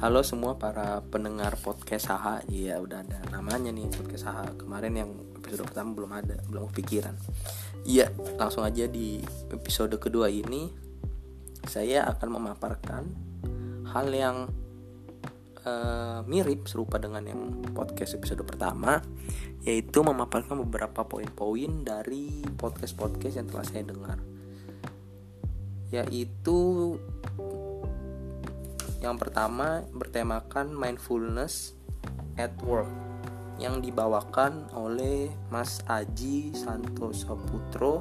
Halo semua para pendengar podcast Saha. Iya udah ada namanya nih podcast Saha. Kemarin yang episode pertama belum ada Belum kepikiran. Iya langsung aja di episode kedua ini Saya akan memaparkan Hal yang uh, mirip serupa dengan yang podcast episode pertama Yaitu memaparkan beberapa poin-poin dari podcast-podcast yang telah saya dengar. Yaitu yang pertama bertemakan mindfulness at work yang dibawakan oleh Mas Aji Santoso Putro.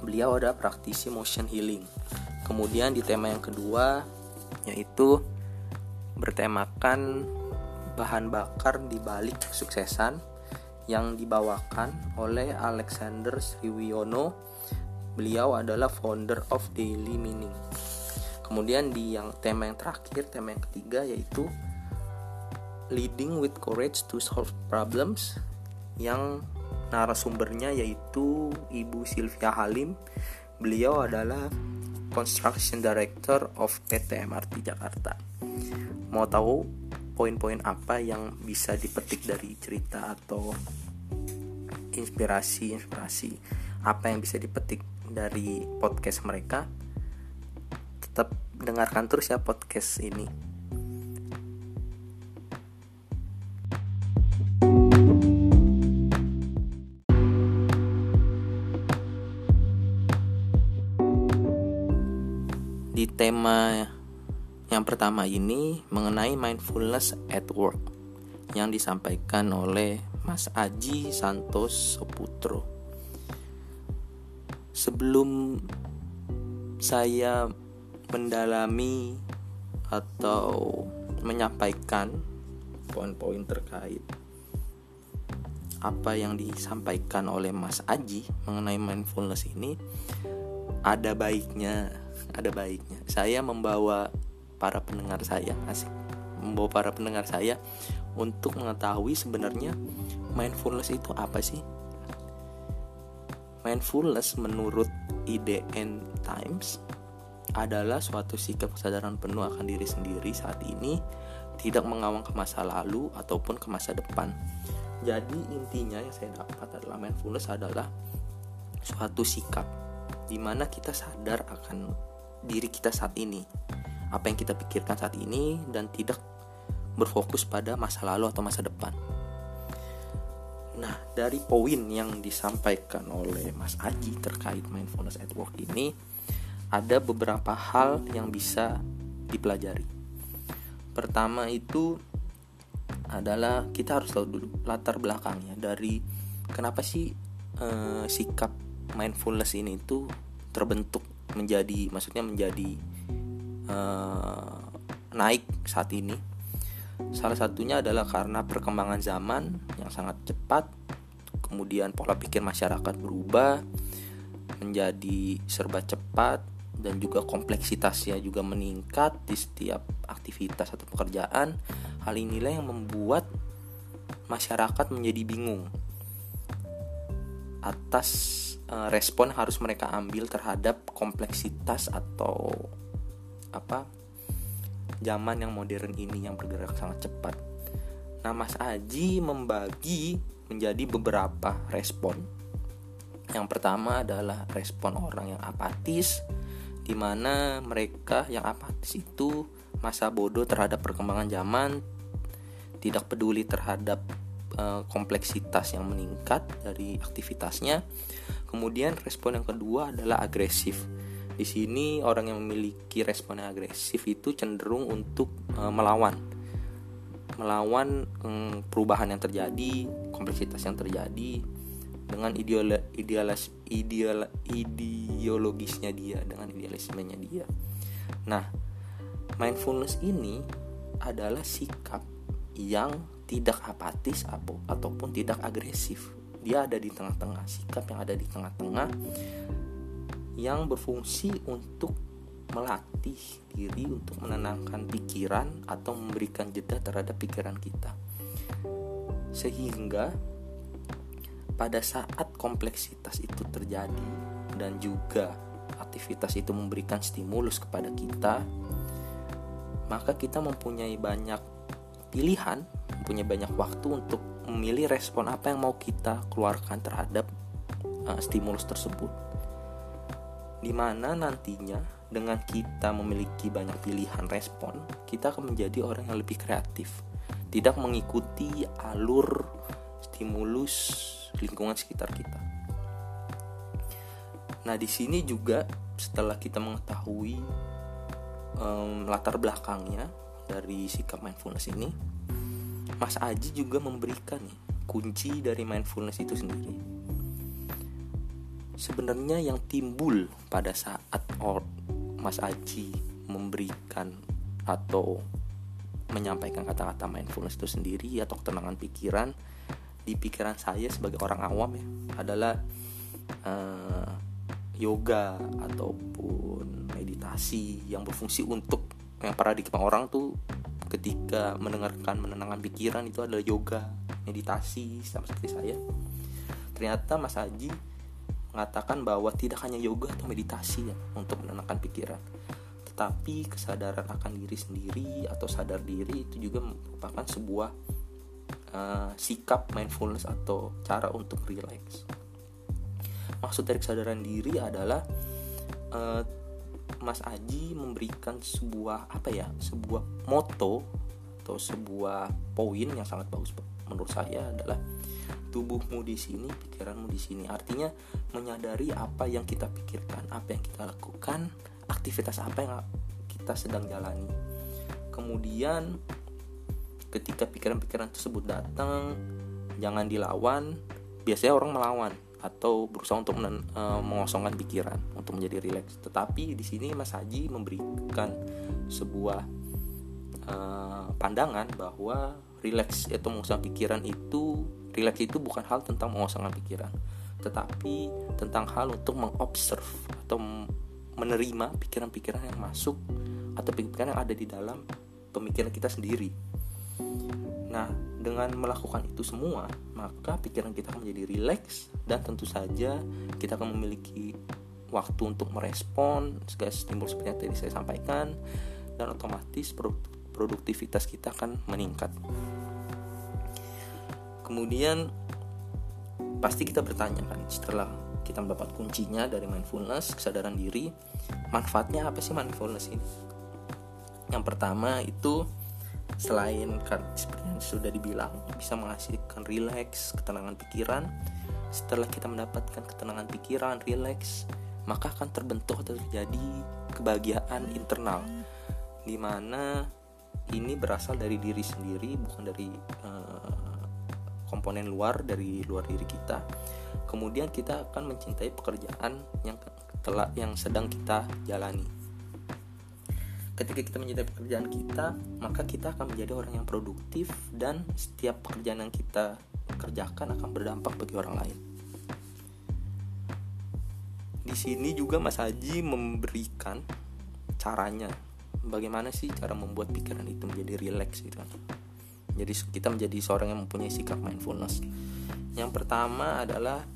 Beliau adalah praktisi motion healing. Kemudian di tema yang kedua yaitu bertemakan bahan bakar di balik kesuksesan yang dibawakan oleh Alexander Sriwiono. Beliau adalah founder of Daily Meaning. Kemudian di yang tema yang terakhir, tema yang ketiga yaitu leading with courage to solve problems yang narasumbernya yaitu Ibu Sylvia Halim. Beliau adalah Construction Director of PT MRT Jakarta. Mau tahu poin-poin apa yang bisa dipetik dari cerita atau inspirasi-inspirasi apa yang bisa dipetik dari podcast mereka? Tetap dengarkan terus ya podcast ini. Di tema yang pertama ini mengenai mindfulness at work yang disampaikan oleh Mas Aji Santos Putro. Sebelum saya mendalami atau menyampaikan poin-poin terkait apa yang disampaikan oleh Mas Aji mengenai mindfulness ini ada baiknya ada baiknya. Saya membawa para pendengar saya asik membawa para pendengar saya untuk mengetahui sebenarnya mindfulness itu apa sih? Mindfulness menurut IDN Times adalah suatu sikap kesadaran penuh akan diri sendiri saat ini, tidak mengawang ke masa lalu ataupun ke masa depan. Jadi intinya yang saya dapat adalah mindfulness adalah suatu sikap di mana kita sadar akan diri kita saat ini, apa yang kita pikirkan saat ini dan tidak berfokus pada masa lalu atau masa depan. Nah, dari poin yang disampaikan oleh Mas Aji terkait mindfulness at work ini, ada beberapa hal yang bisa dipelajari. Pertama itu adalah kita harus tahu dulu latar belakangnya dari kenapa sih e, sikap mindfulness ini itu terbentuk menjadi maksudnya menjadi e, naik saat ini. Salah satunya adalah karena perkembangan zaman yang sangat cepat, kemudian pola pikir masyarakat berubah menjadi serba cepat, dan juga kompleksitasnya juga meningkat di setiap aktivitas atau pekerjaan. Hal inilah yang membuat masyarakat menjadi bingung atas uh, respon harus mereka ambil terhadap kompleksitas atau apa zaman yang modern ini yang bergerak sangat cepat. Nah, Mas Aji membagi menjadi beberapa respon. Yang pertama adalah respon orang yang apatis, di mana mereka yang apatis itu masa bodoh terhadap perkembangan zaman, tidak peduli terhadap e, kompleksitas yang meningkat dari aktivitasnya. Kemudian respon yang kedua adalah agresif. Di sini orang yang memiliki respon yang agresif itu cenderung untuk e, melawan, melawan e, perubahan yang terjadi, kompleksitas yang terjadi dengan ideolo idealis ideal ideologisnya dia dengan idealismenya dia. Nah, mindfulness ini adalah sikap yang tidak apatis ataupun tidak agresif. Dia ada di tengah-tengah, sikap yang ada di tengah-tengah yang berfungsi untuk melatih diri untuk menenangkan pikiran atau memberikan jeda terhadap pikiran kita. Sehingga pada saat kompleksitas itu terjadi dan juga aktivitas itu memberikan stimulus kepada kita, maka kita mempunyai banyak pilihan, mempunyai banyak waktu untuk memilih respon apa yang mau kita keluarkan terhadap uh, stimulus tersebut. Di mana nantinya dengan kita memiliki banyak pilihan respon, kita akan menjadi orang yang lebih kreatif, tidak mengikuti alur stimulus lingkungan sekitar kita. Nah, di sini juga setelah kita mengetahui um, latar belakangnya dari sikap mindfulness ini, Mas Aji juga memberikan nih kunci dari mindfulness itu sendiri. Sebenarnya yang timbul pada saat Mas Aji memberikan atau menyampaikan kata-kata mindfulness itu sendiri atau ketenangan pikiran di pikiran saya sebagai orang awam ya adalah uh, yoga ataupun meditasi yang berfungsi untuk yang paradigma orang tuh ketika mendengarkan menenangkan pikiran itu adalah yoga meditasi sama seperti saya. Ternyata Mas Haji mengatakan bahwa tidak hanya yoga atau meditasi ya untuk menenangkan pikiran tetapi kesadaran akan diri sendiri atau sadar diri itu juga merupakan sebuah uh, sikap mindfulness atau cara untuk relax. Maksud dari kesadaran diri adalah uh, Mas Aji memberikan sebuah apa ya, sebuah moto atau sebuah poin yang sangat bagus menurut saya adalah tubuhmu di sini, pikiranmu di sini. Artinya menyadari apa yang kita pikirkan, apa yang kita lakukan, aktivitas apa yang kita sedang jalani. Kemudian ketika pikiran-pikiran tersebut datang jangan dilawan biasanya orang melawan atau berusaha untuk men, e, mengosongkan pikiran untuk menjadi rileks. Tetapi di sini Mas Haji memberikan sebuah e, pandangan bahwa rileks atau mengosongkan pikiran itu rileks itu bukan hal tentang mengosongkan pikiran tetapi tentang hal untuk mengobserv atau menerima pikiran-pikiran yang masuk atau pikiran yang ada di dalam pemikiran kita sendiri Nah, dengan melakukan itu semua, maka pikiran kita akan menjadi rileks dan tentu saja kita akan memiliki waktu untuk merespon segala stimulus seperti yang tadi saya sampaikan dan otomatis produktivitas kita akan meningkat. Kemudian pasti kita bertanya kan setelah kita mendapat kuncinya dari mindfulness, kesadaran diri, manfaatnya apa sih mindfulness ini? Yang pertama itu selain kan seperti yang sudah dibilang bisa menghasilkan rileks ketenangan pikiran. Setelah kita mendapatkan ketenangan pikiran rileks maka akan terbentuk atau terjadi kebahagiaan internal. Di mana ini berasal dari diri sendiri bukan dari uh, komponen luar dari luar diri kita. Kemudian kita akan mencintai pekerjaan yang telah yang sedang kita jalani ketika kita mencintai pekerjaan kita maka kita akan menjadi orang yang produktif dan setiap pekerjaan yang kita kerjakan akan berdampak bagi orang lain. Di sini juga Mas Haji memberikan caranya. Bagaimana sih cara membuat pikiran itu menjadi rileks gitu kan? Jadi kita menjadi seorang yang mempunyai sikap mindfulness. Yang pertama adalah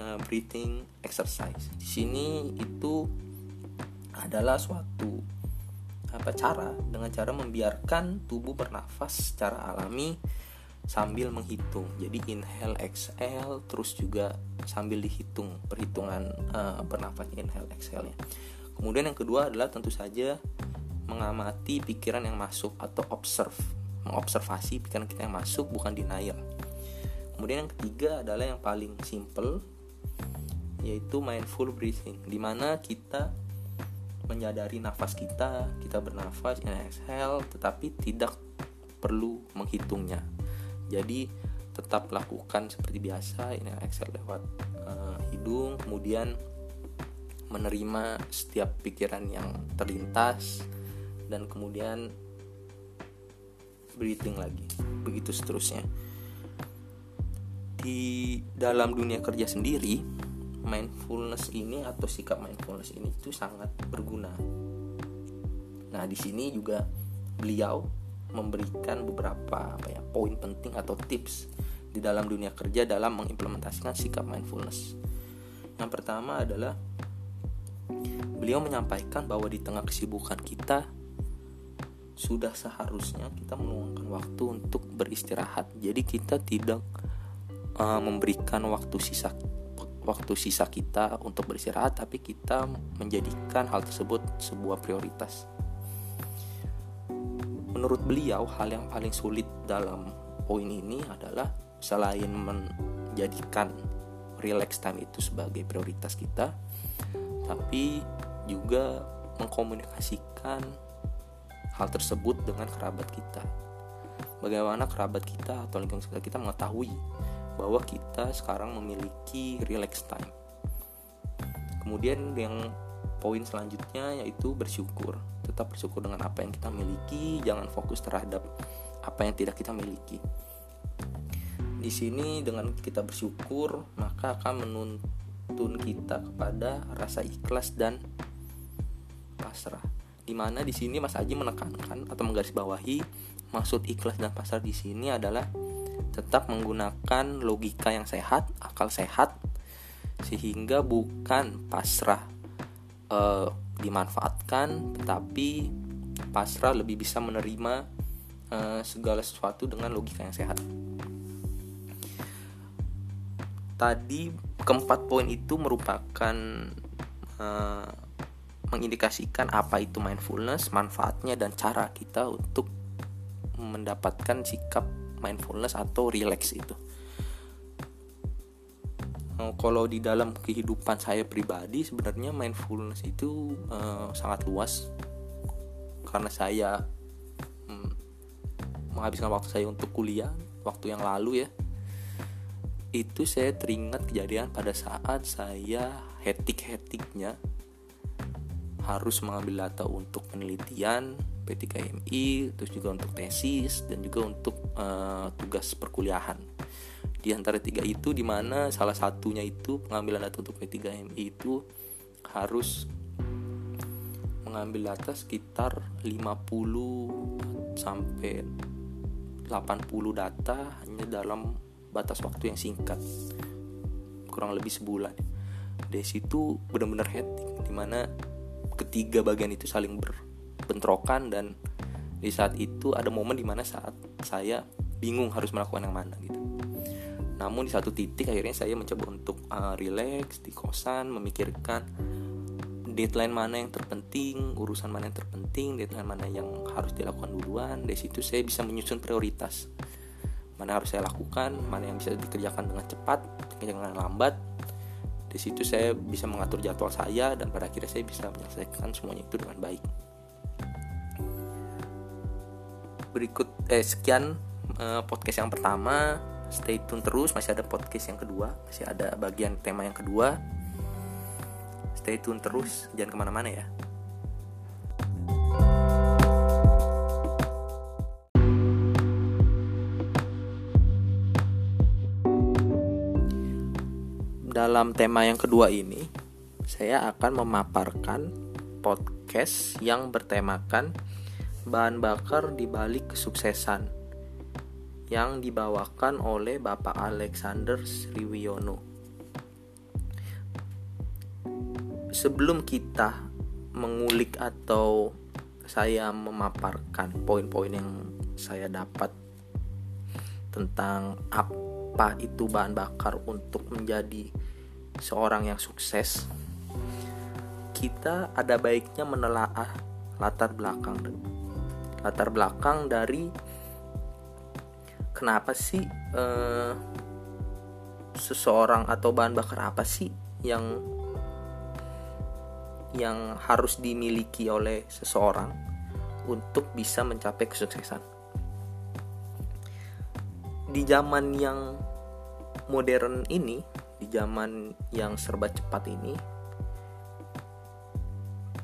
uh, breathing exercise. Di sini itu adalah suatu apa cara dengan cara membiarkan tubuh bernafas secara alami sambil menghitung. Jadi inhale exhale terus juga sambil dihitung perhitungan uh, bernafas inhale exhale nya kemudian yang kedua adalah tentu saja mengamati pikiran yang masuk atau observe mengobservasi pikiran kita yang masuk bukan denial. Kemudian yang ketiga adalah yang paling simple yaitu mindful breathing di mana kita menyadari nafas kita kita bernafas in exhale tetapi tidak perlu menghitungnya. Jadi tetap lakukan seperti biasa ini exhale lewat uh, hidung kemudian menerima setiap pikiran yang terlintas dan kemudian breathing lagi begitu seterusnya. Di dalam dunia kerja sendiri mindfulness ini atau sikap mindfulness ini itu sangat berguna. Nah, di sini juga beliau memberikan beberapa apa ya poin penting atau tips di dalam dunia kerja dalam mengimplementasikan sikap mindfulness. Yang pertama adalah beliau menyampaikan bahwa di tengah kesibukan kita sudah seharusnya kita meluangkan waktu untuk beristirahat. Jadi kita tidak uh, memberikan waktu sisa waktu sisa kita untuk beristirahat, tapi kita menjadikan hal tersebut sebuah prioritas. Menurut beliau, hal yang paling sulit dalam poin ini adalah selain menjadikan relax time itu sebagai prioritas kita, tapi juga mengkomunikasikan hal tersebut dengan kerabat kita. Bagaimana kerabat kita atau lingkungan sekitar kita mengetahui bahwa kita sekarang memiliki relax time. Kemudian yang poin selanjutnya yaitu bersyukur. Tetap bersyukur dengan apa yang kita miliki, jangan fokus terhadap apa yang tidak kita miliki. Di sini dengan kita bersyukur, maka akan menuntun kita kepada rasa ikhlas dan pasrah di mana di sini Mas Aji menekankan atau menggarisbawahi maksud ikhlas dan pasrah di sini adalah tetap menggunakan logika yang sehat, akal sehat sehingga bukan pasrah e, dimanfaatkan tetapi pasrah lebih bisa menerima e, segala sesuatu dengan logika yang sehat. Tadi keempat poin itu merupakan e, mengindikasikan apa itu mindfulness, manfaatnya dan cara kita untuk mendapatkan sikap mindfulness atau relax itu. Oh, kalau di dalam kehidupan saya pribadi sebenarnya mindfulness itu uh, sangat luas karena saya um, menghabiskan waktu saya untuk kuliah waktu yang lalu ya itu saya teringat kejadian pada saat saya hetik-hetiknya harus mengambil data untuk penelitian P3MI terus juga untuk tesis dan juga untuk uh, tugas perkuliahan. Di antara tiga itu di mana salah satunya itu pengambilan data untuk P3MI itu harus mengambil data sekitar 50 sampai 80 data hanya dalam batas waktu yang singkat kurang lebih sebulan. Dari situ benar-benar hectic di mana ketiga bagian itu saling berbentrokan dan di saat itu ada momen di mana saat saya bingung harus melakukan yang mana gitu. Namun di satu titik akhirnya saya mencoba untuk uh, relax di kosan memikirkan deadline mana yang terpenting urusan mana yang terpenting deadline mana yang harus dilakukan duluan. Dari situ saya bisa menyusun prioritas. Mana harus saya lakukan mana yang bisa dikerjakan dengan cepat dengan lambat. Di situ saya bisa mengatur jadwal saya dan pada akhirnya saya bisa menyelesaikan semuanya itu dengan baik berikut eh sekian eh, podcast yang pertama. Stay tune terus masih ada podcast yang kedua masih ada bagian tema yang kedua. Stay tune terus jangan ke mana-mana ya. Dalam tema yang kedua ini, saya akan memaparkan podcast yang bertemakan bahan bakar di balik kesuksesan yang dibawakan oleh Bapak Alexander Sriwiono. Sebelum kita mengulik atau saya memaparkan poin-poin yang saya dapat tentang apa itu bahan bakar untuk menjadi seorang yang sukses, kita ada baiknya menelaah latar belakang latar belakang dari kenapa sih eh, seseorang atau bahan bakar apa sih yang yang harus dimiliki oleh seseorang untuk bisa mencapai kesuksesan. Di zaman yang modern ini, di zaman yang serba cepat ini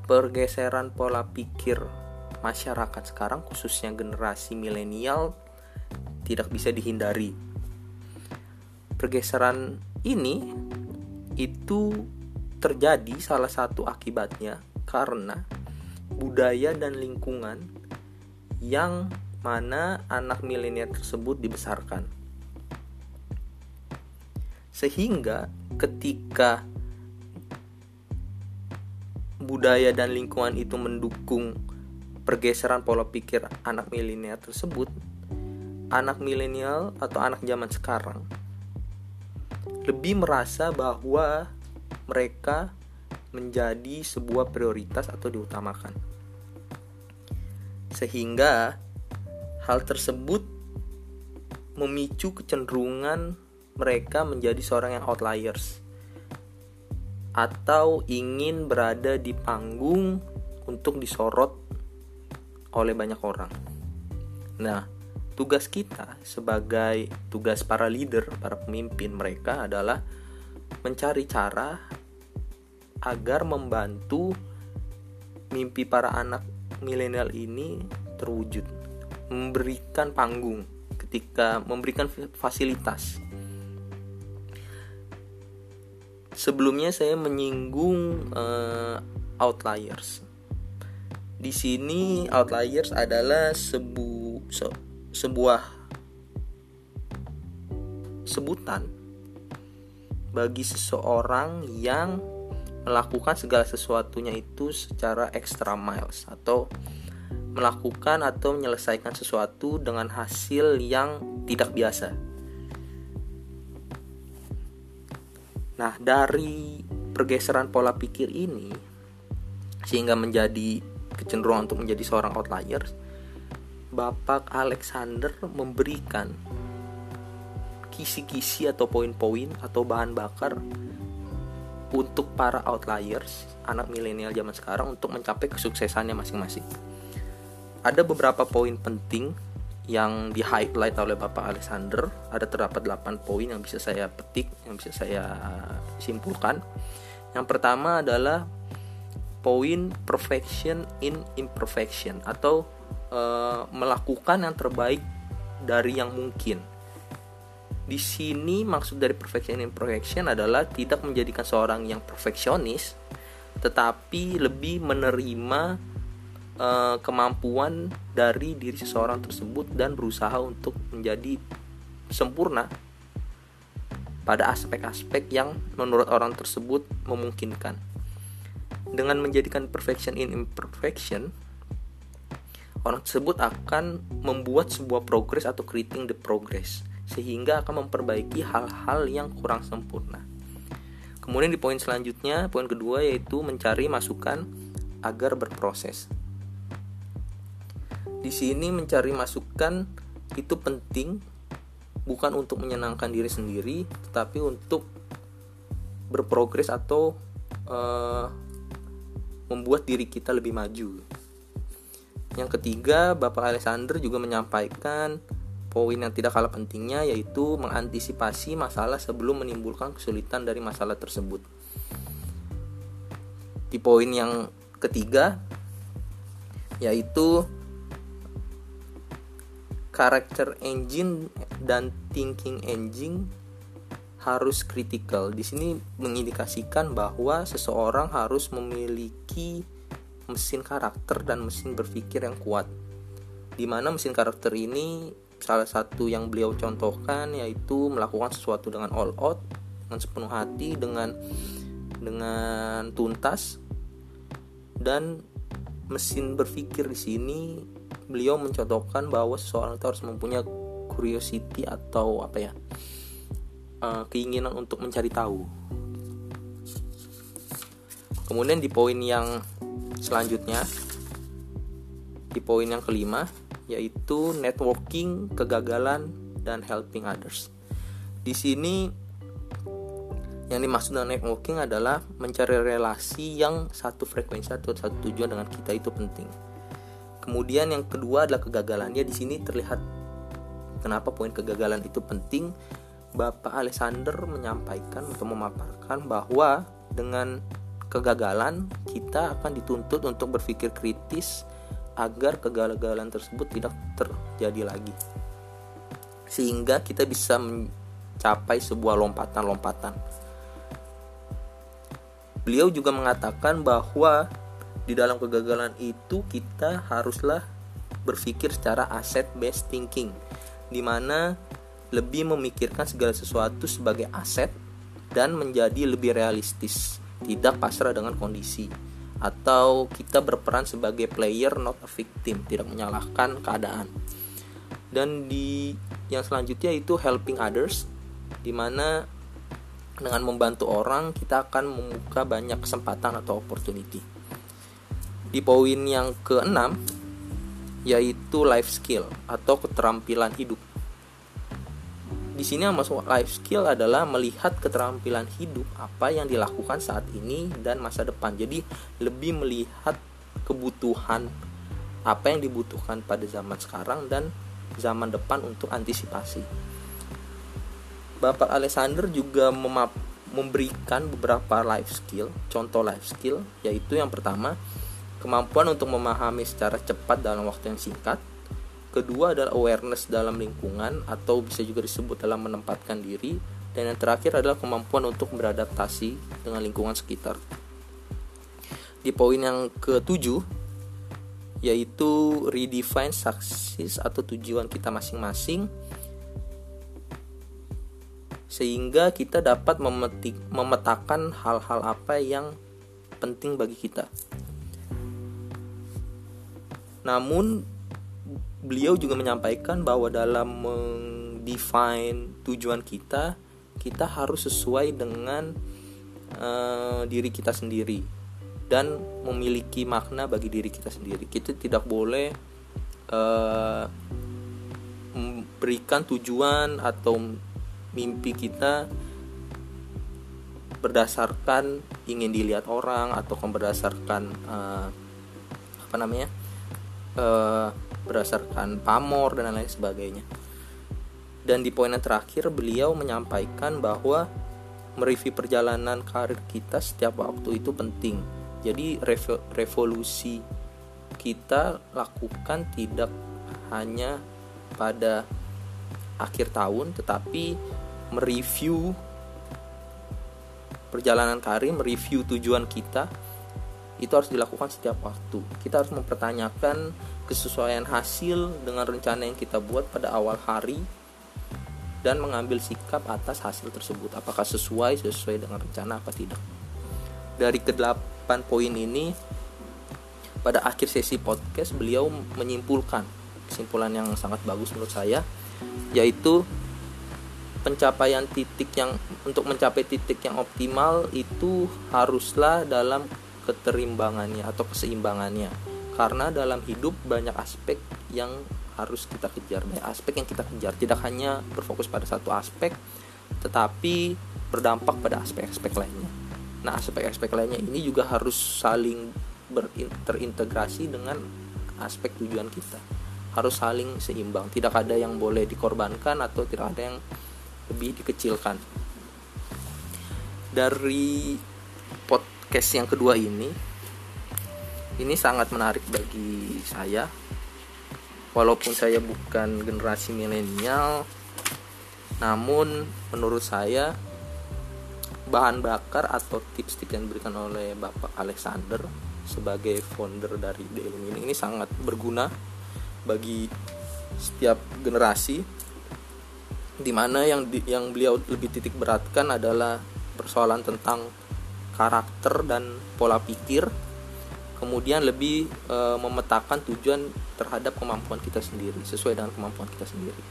pergeseran pola pikir masyarakat sekarang khususnya generasi milenial tidak bisa dihindari. Pergeseran ini itu terjadi salah satu akibatnya karena budaya dan lingkungan yang mana anak milenial tersebut dibesarkan. Sehingga ketika budaya dan lingkungan itu mendukung pergeseran pola pikir anak milenial tersebut, anak milenial atau anak zaman sekarang lebih merasa bahwa mereka menjadi sebuah prioritas atau diutamakan. Sehingga hal tersebut memicu kecenderungan mereka menjadi seorang yang outliers atau ingin berada di panggung untuk disorot oleh banyak orang. Nah, tugas kita sebagai tugas para leader, para pemimpin mereka adalah mencari cara agar membantu mimpi para anak milenial ini terwujud, memberikan panggung ketika memberikan fasilitas. Sebelumnya saya menyinggung uh, outliers. Di sini outliers adalah sebu se sebuah sebutan bagi seseorang yang melakukan segala sesuatunya itu secara extra miles atau melakukan atau menyelesaikan sesuatu dengan hasil yang tidak biasa. Nah, dari pergeseran pola pikir ini sehingga menjadi kecenderungan untuk menjadi seorang outliers, Bapak Alexander memberikan kisi-kisi atau poin-poin atau bahan bakar untuk para outliers anak milenial zaman sekarang untuk mencapai kesuksesannya masing-masing. Ada beberapa poin penting yang di highlight oleh Bapak Alexander. Ada terdapat 8 poin yang bisa saya petik, yang bisa saya simpulkan. Yang pertama adalah poin perfection in imperfection atau uh, melakukan yang terbaik dari yang mungkin. Di sini maksud dari perfection and imperfection adalah tidak menjadikan seorang yang perfeksionis, tetapi lebih menerima uh, kemampuan dari diri seseorang tersebut dan berusaha untuk menjadi sempurna pada aspek-aspek yang menurut orang tersebut memungkinkan. Dengan menjadikan perfection in imperfection, orang tersebut akan membuat sebuah progres atau creating the progress sehingga akan memperbaiki hal-hal yang kurang sempurna. Kemudian di poin selanjutnya, poin kedua yaitu mencari masukan agar berproses. Di sini mencari masukan itu penting bukan untuk menyenangkan diri sendiri, tetapi untuk berprogres atau uh, membuat diri kita lebih maju. Yang ketiga, Bapak Alexander juga menyampaikan poin yang tidak kalah pentingnya yaitu mengantisipasi masalah sebelum menimbulkan kesulitan dari masalah tersebut. Di poin yang ketiga yaitu karakter engine dan thinking engine harus kritikal. Di sini mengindikasikan bahwa seseorang harus memiliki mesin karakter dan mesin berpikir yang kuat. Di mana mesin karakter ini salah satu yang beliau contohkan yaitu melakukan sesuatu dengan all out, dengan sepenuh hati, dengan dengan tuntas dan mesin berpikir di sini beliau mencontohkan bahwa seseorang itu harus mempunyai curiosity atau apa ya uh, keinginan untuk mencari tahu. Kemudian di poin yang Selanjutnya, di poin yang kelima, yaitu networking, kegagalan, dan helping others. Di sini yang dimaksud dengan networking adalah mencari relasi yang satu frekuensi atau satu tujuan dengan kita itu penting. Kemudian yang kedua adalah kegagalannya. Di sini terlihat kenapa poin kegagalan itu penting. Bapak Alexander menyampaikan atau memaparkan bahwa dengan kegagalan, kita akan dituntut untuk berpikir kritis agar kegagalan tersebut tidak terjadi lagi. Sehingga kita bisa mencapai sebuah lompatan-lompatan. Beliau juga mengatakan bahwa di dalam kegagalan itu kita haruslah berpikir secara asset based thinking di mana lebih memikirkan segala sesuatu sebagai aset dan menjadi lebih realistis tidak pasrah dengan kondisi. Atau kita berperan sebagai player not a victim tidak menyalahkan keadaan. Dan di yang selanjutnya itu helping others di mana dengan membantu orang kita akan membuka banyak kesempatan atau opportunity. Di poin yang keenam yaitu life skill atau keterampilan hidup di sini yang masuk life skill adalah melihat keterampilan hidup apa yang dilakukan saat ini dan masa depan. Jadi lebih melihat kebutuhan apa yang dibutuhkan pada zaman sekarang dan zaman depan untuk antisipasi. Bapak Alexander juga memberikan beberapa life skill, contoh life skill, yaitu yang pertama, kemampuan untuk memahami secara cepat dalam waktu yang singkat, Kedua adalah awareness dalam lingkungan atau bisa juga disebut dalam menempatkan diri. Dan yang terakhir adalah kemampuan untuk beradaptasi dengan lingkungan sekitar. Di poin yang ketujuh, yaitu redefine success atau tujuan kita masing-masing sehingga kita dapat memetik, memetakan hal-hal apa yang penting bagi kita. Namun beliau juga menyampaikan bahwa dalam mendefine tujuan kita kita harus sesuai dengan uh, diri kita sendiri dan memiliki makna bagi diri kita sendiri. Kita tidak boleh uh, memberikan tujuan atau mimpi kita berdasarkan ingin dilihat orang atau berdasarkan uh, apa namanya uh, berdasarkan pamor dan lain sebagainya. Dan di poin yang terakhir beliau menyampaikan bahwa mereview perjalanan karir kita setiap waktu itu penting. Jadi revolusi kita lakukan tidak hanya pada akhir tahun tetapi mereview perjalanan karir, mereview tujuan kita itu harus dilakukan setiap waktu. Kita harus mempertanyakan kesesuaian hasil dengan rencana yang kita buat pada awal hari dan mengambil sikap atas hasil tersebut apakah sesuai sesuai dengan rencana apa tidak. Dari kedelapan poin ini pada akhir sesi podcast beliau menyimpulkan kesimpulan yang sangat bagus menurut saya yaitu pencapaian titik yang untuk mencapai titik yang optimal itu haruslah dalam keterimbangannya atau keseimbangannya karena dalam hidup banyak aspek yang harus kita kejar. Banyak aspek yang kita kejar. Tidak hanya berfokus pada satu aspek tetapi berdampak pada aspek-aspek lainnya. Nah aspek-aspek lainnya ini juga harus saling terintegrasi dengan aspek tujuan kita. Harus saling seimbang. Tidak ada yang boleh dikorbankan atau tidak ada yang lebih dikecilkan. Dari podcast yang kedua ini ini sangat menarik bagi saya. Walaupun saya bukan generasi milenial namun menurut saya bahan bakar atau tips-tips yang diberikan oleh Bapak Alexander sebagai founder dari The ini ini sangat berguna bagi setiap generasi di mana yang di, yang beliau lebih titik beratkan adalah persoalan tentang karakter dan pola pikir kemudian lebih e, memetakan tujuan terhadap kemampuan kita sendiri sesuai dengan kemampuan kita sendiri.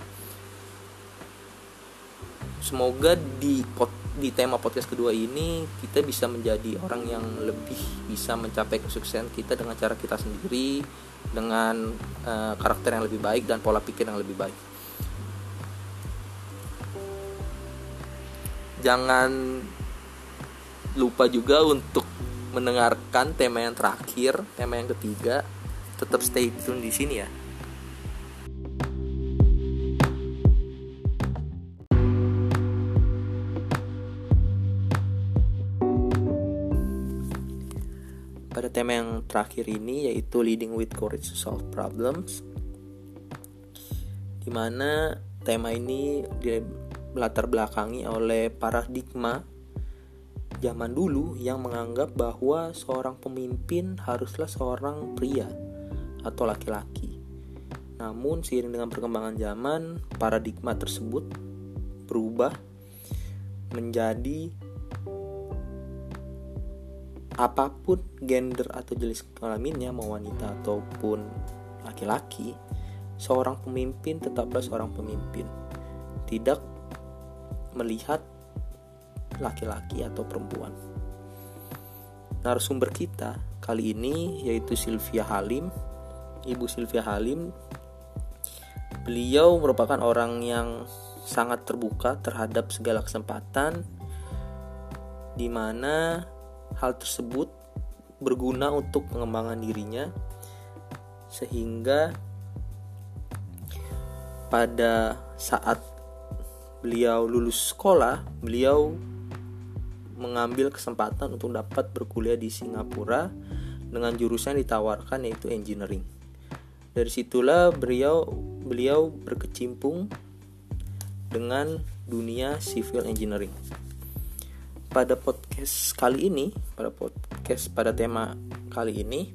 Semoga di pot, di tema podcast kedua ini kita bisa menjadi orang yang lebih bisa mencapai kesuksesan kita dengan cara kita sendiri dengan e, karakter yang lebih baik dan pola pikir yang lebih baik. Jangan lupa juga untuk mendengarkan tema yang terakhir, tema yang ketiga. Tetap stay tune di sini ya. Pada tema yang terakhir ini yaitu leading with courage to solve problems. Di mana tema ini latar belakangi oleh paradigma zaman dulu yang menganggap bahwa seorang pemimpin haruslah seorang pria atau laki-laki. Namun seiring dengan perkembangan zaman, paradigma tersebut berubah menjadi apa pun gender atau jenis kelaminnya mau wanita ataupun laki-laki seorang pemimpin tetaplah seorang pemimpin tidak melihat laki-laki atau perempuan. Narasumber kita kali ini yaitu Sylvia Halim. Ibu Sylvia Halim beliau merupakan orang yang sangat terbuka terhadap segala kesempatan di mana hal tersebut berguna untuk pengembangan dirinya sehingga pada saat beliau lulus sekolah beliau mengambil kesempatan untuk dapat berkuliah di Singapura dengan jurusan ditawarkan yaitu engineering. Dari situlah beliau beliau berkecimpung dengan dunia civil engineering pada podcast kali ini, pada podcast pada tema kali ini,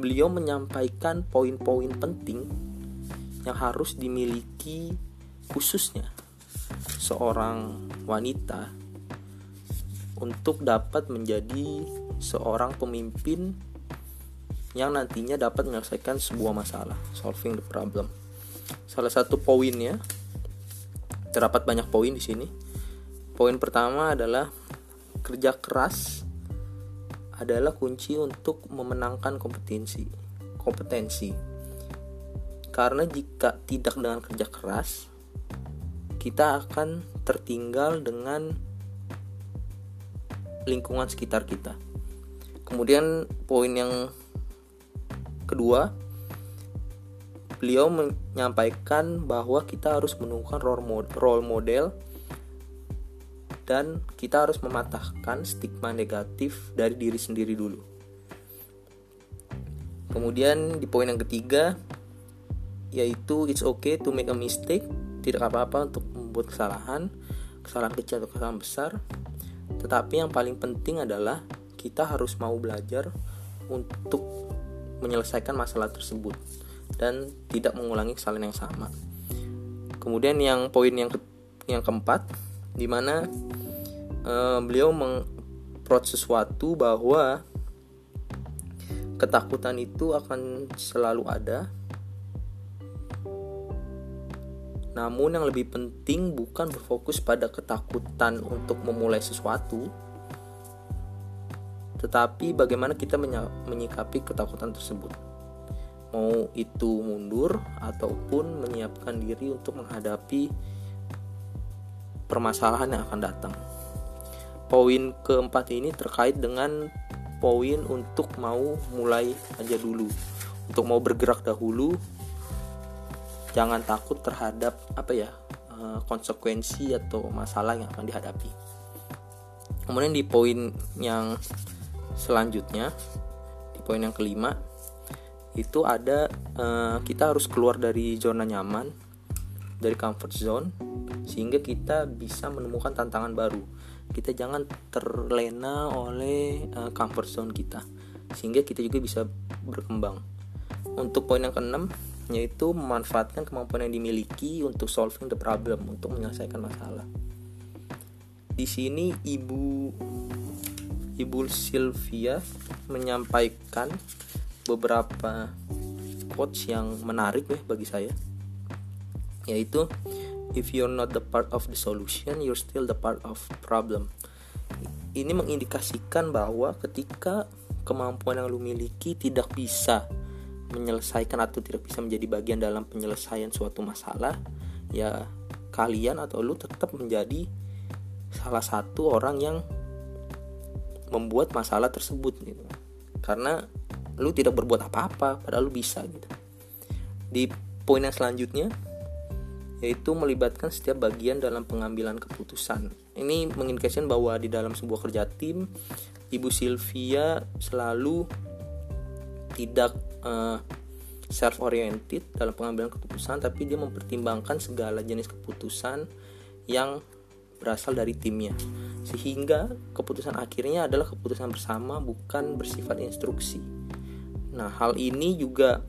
beliau menyampaikan poin-poin penting yang harus dimiliki khususnya seorang wanita untuk dapat menjadi seorang pemimpin yang nantinya dapat menyelesaikan sebuah masalah, solving the problem. Salah satu poinnya terdapat banyak poin di sini. Poin pertama adalah kerja keras adalah kunci untuk memenangkan kompetensi. Kompetensi. Karena jika tidak dengan kerja keras, kita akan tertinggal dengan lingkungan sekitar kita. Kemudian poin yang kedua, beliau menyampaikan bahwa kita harus menemukan role model dan kita harus mematahkan stigma negatif dari diri sendiri dulu. Kemudian di poin yang ketiga yaitu it's okay to make a mistake, tidak apa-apa untuk membuat kesalahan, kesalahan kecil atau kesalahan besar. Tetapi yang paling penting adalah kita harus mau belajar untuk menyelesaikan masalah tersebut dan tidak mengulangi kesalahan yang sama. Kemudian yang poin yang ke, yang keempat di mana uh, beliau memproses sesuatu bahwa ketakutan itu akan selalu ada. Namun yang lebih penting bukan berfokus pada ketakutan untuk memulai sesuatu, tetapi bagaimana kita menyikapi ketakutan tersebut. Mau itu mundur ataupun menyiapkan diri untuk menghadapi permasalahan yang akan datang. Poin keempat ini terkait dengan poin untuk mau mulai aja dulu, untuk mau bergerak dahulu. Jangan takut terhadap apa ya eh, konsekuensi atau masalah yang akan dihadapi. Kemudian di poin yang selanjutnya, di poin yang kelima, itu ada uh, kita harus keluar dari zona nyaman, dari comfort zone sehingga kita bisa menemukan tantangan baru kita jangan terlena oleh uh, comfort zone kita sehingga kita juga bisa berkembang untuk poin yang keenam yaitu memanfaatkan kemampuan yang dimiliki untuk solving the problem untuk menyelesaikan masalah. Di sini ibu ibu Sylvia menyampaikan beberapa quotes yang menarik ya bagi saya. Yaitu if you're not the part of the solution you're still the part of problem. Ini mengindikasikan bahwa ketika kemampuan yang lu miliki tidak bisa menyelesaikan atau tidak bisa menjadi bagian dalam penyelesaian suatu masalah ya kalian atau lu tetap menjadi salah satu orang yang membuat masalah tersebut gitu karena lu tidak berbuat apa-apa padahal lu bisa gitu di poin yang selanjutnya yaitu melibatkan setiap bagian dalam pengambilan keputusan. Ini mengindikasikan bahwa di dalam sebuah kerja tim, Ibu Sylvia selalu tidak uh, self oriented dalam pengambilan keputusan, tapi dia mempertimbangkan segala jenis keputusan yang berasal dari timnya. Sehingga keputusan akhirnya adalah keputusan bersama bukan bersifat instruksi. Nah, hal ini juga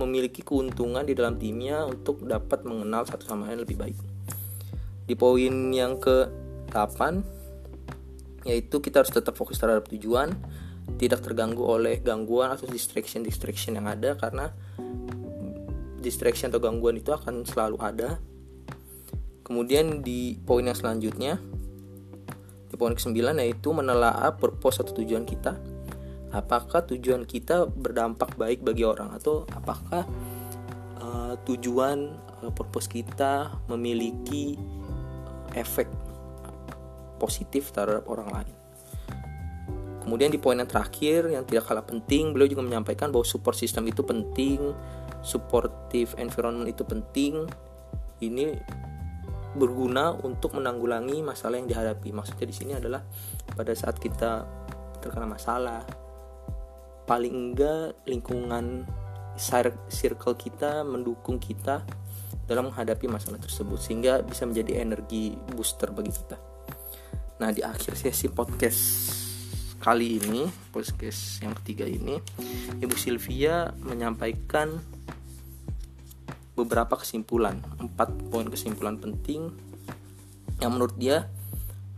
memiliki keuntungan di dalam timnya untuk dapat mengenal satu sama lain lebih baik. Di poin yang ke-8 yaitu kita harus tetap fokus terhadap tujuan tidak terganggu oleh gangguan atau distraction distraction yang ada karena distraction atau gangguan itu akan selalu ada. Kemudian di poin yang selanjutnya di poin ke-9 yaitu menelaah purpose atau tujuan kita. Apakah tujuan kita berdampak baik bagi orang? Atau apakah uh, tujuan uh, purpose kita memiliki efek positif terhadap orang lain Kemudian di poin yang terakhir yang tidak kalah penting, beliau juga menyampaikan bahwa support system itu penting, supportive environment itu penting. Ini berguna untuk menanggulangi masalah yang dihadapi. Maksudnya di sini adalah pada saat kita terkena masalah, paling enggak lingkungan circle kita mendukung kita dalam menghadapi masalah tersebut sehingga bisa menjadi energi booster bagi kita. Nah, di akhir sesi podcast kali ini podcast yang ketiga ini Ibu Sylvia menyampaikan beberapa kesimpulan empat poin kesimpulan penting yang menurut dia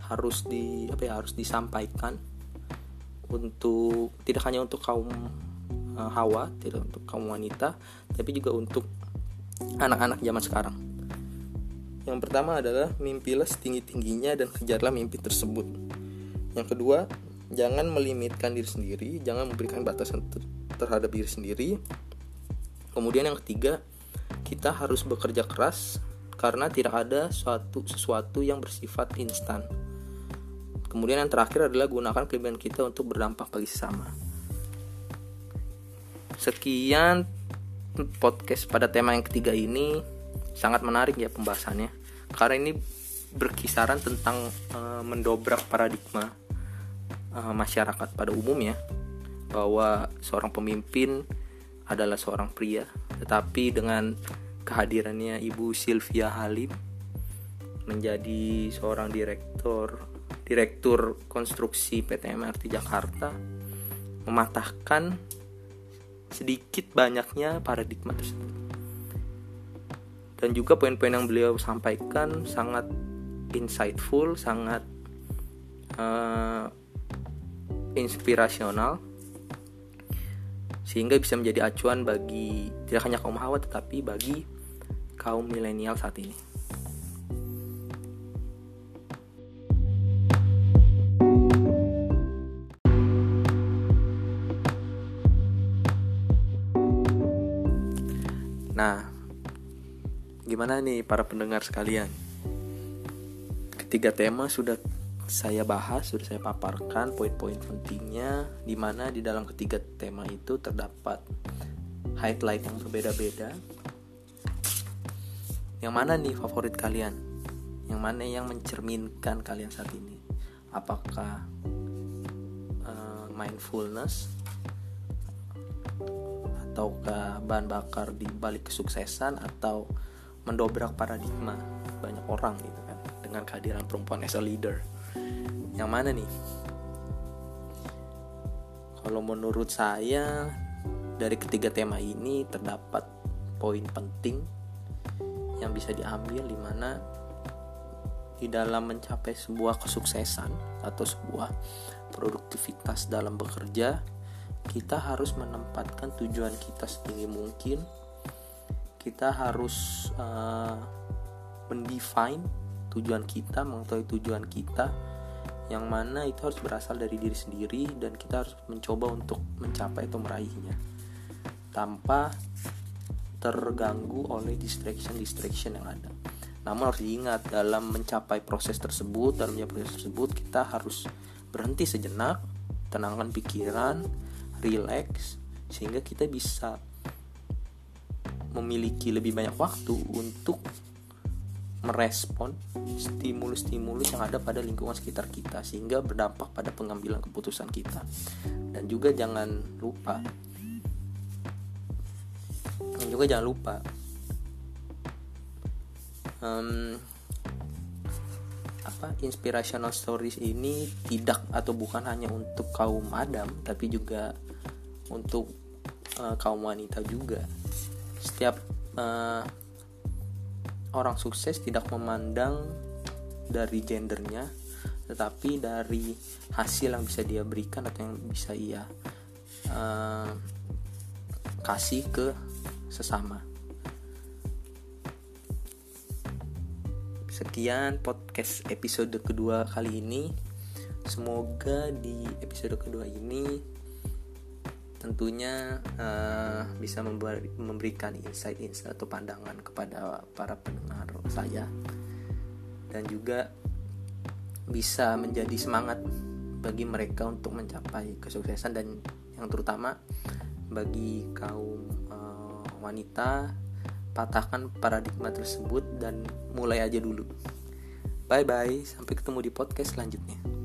harus di apa ya harus disampaikan untuk tidak hanya untuk kaum uh, hawa tidak untuk kaum wanita tapi juga untuk anak-anak zaman sekarang. Yang pertama adalah mimpilah setinggi tingginya dan kejarlah mimpi tersebut. Yang kedua jangan melimitkan diri sendiri jangan memberikan batasan ter terhadap diri sendiri. Kemudian yang ketiga kita harus bekerja keras karena tidak ada suatu sesuatu yang bersifat instan. Kemudian yang terakhir adalah gunakan kelebihan kita untuk berdampak bagi sesama. Sekian podcast pada tema yang ketiga ini. Sangat menarik ya pembahasannya. Karena ini berkisaran tentang uh, mendobrak paradigma uh, masyarakat pada umumnya bahwa seorang pemimpin adalah seorang pria, tetapi dengan kehadirannya Ibu Sylvia Halim menjadi seorang direktur direktur konstruksi PT MRT Jakarta mematahkan sedikit banyaknya paradigma tersebut. Dan juga poin-poin yang beliau sampaikan sangat insightful, sangat uh, inspirasional sehingga bisa menjadi acuan bagi tidak hanya kaum hawa tetapi bagi kaum milenial saat ini. Nah, gimana nih para pendengar sekalian? Ketiga tema sudah saya bahas, sudah saya paparkan poin-poin pentingnya di mana di dalam ketiga tema itu terdapat highlight yang berbeda-beda. Yang mana nih favorit kalian? Yang mana yang mencerminkan kalian saat ini? Apakah uh, mindfulness ataukah bahan bakar di balik kesuksesan atau mendobrak paradigma banyak orang gitu kan dengan kehadiran perempuan as a leader yang mana nih? Kalau menurut saya dari ketiga tema ini terdapat poin penting yang bisa diambil di mana di dalam mencapai sebuah kesuksesan atau sebuah produktivitas dalam bekerja kita harus menempatkan tujuan kita setinggi mungkin. Kita harus uh, mendefine tujuan kita mengetahui tujuan kita yang mana itu harus berasal dari diri sendiri dan kita harus mencoba untuk mencapai atau meraihnya tanpa terganggu oleh distraction-distraction yang ada. Namun harus diingat dalam mencapai proses tersebut, dalam mencapai proses tersebut kita harus berhenti sejenak, tenangkan pikiran, relax sehingga kita bisa memiliki lebih banyak waktu untuk merespon stimulus-stimulus yang ada pada lingkungan sekitar kita sehingga berdampak pada pengambilan keputusan kita. Dan juga jangan lupa dan juga jangan lupa um, apa inspirational stories ini tidak atau bukan hanya untuk kaum Adam tapi juga untuk uh, kaum wanita juga. Setiap uh, orang sukses tidak memandang dari gendernya tetapi dari hasil yang bisa dia berikan atau yang bisa ia uh, kasih ke sesama. Sekian podcast episode kedua kali ini. Semoga di episode kedua ini tentunya uh, bisa memberikan insight-insight atau pandangan kepada para pendengar saya dan juga bisa menjadi semangat bagi mereka untuk mencapai kesuksesan dan yang terutama bagi kaum uh, wanita patahkan paradigma tersebut dan mulai aja dulu. Bye bye, sampai ketemu di podcast selanjutnya.